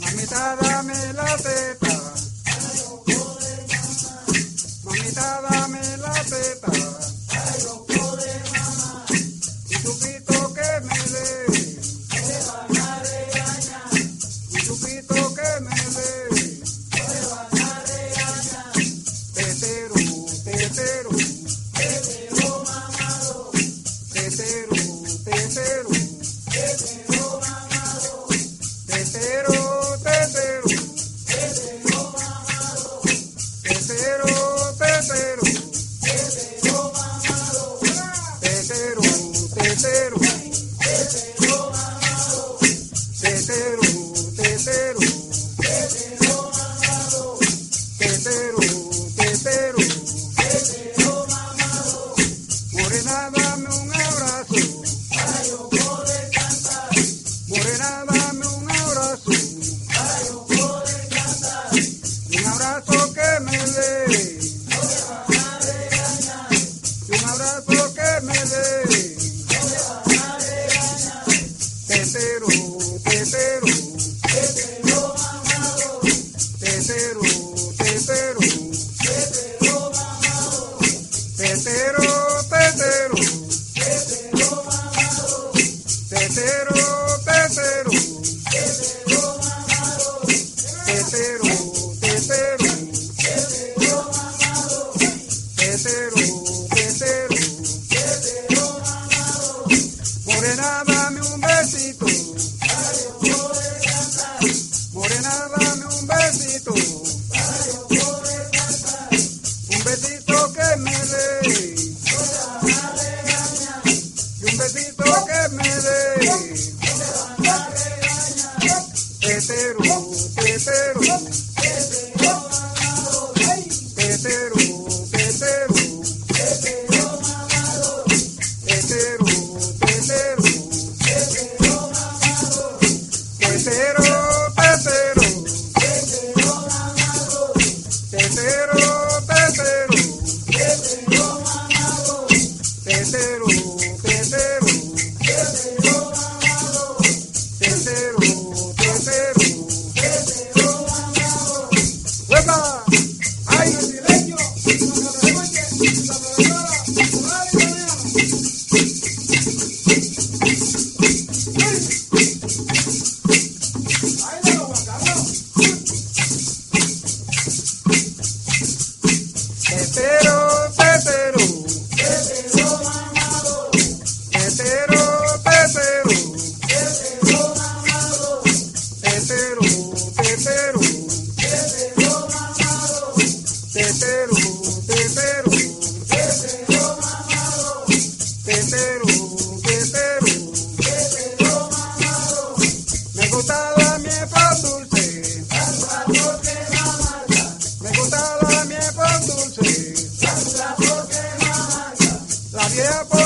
Mamita, dame la teta. Mamita, dame Tetero, Yeah, boy.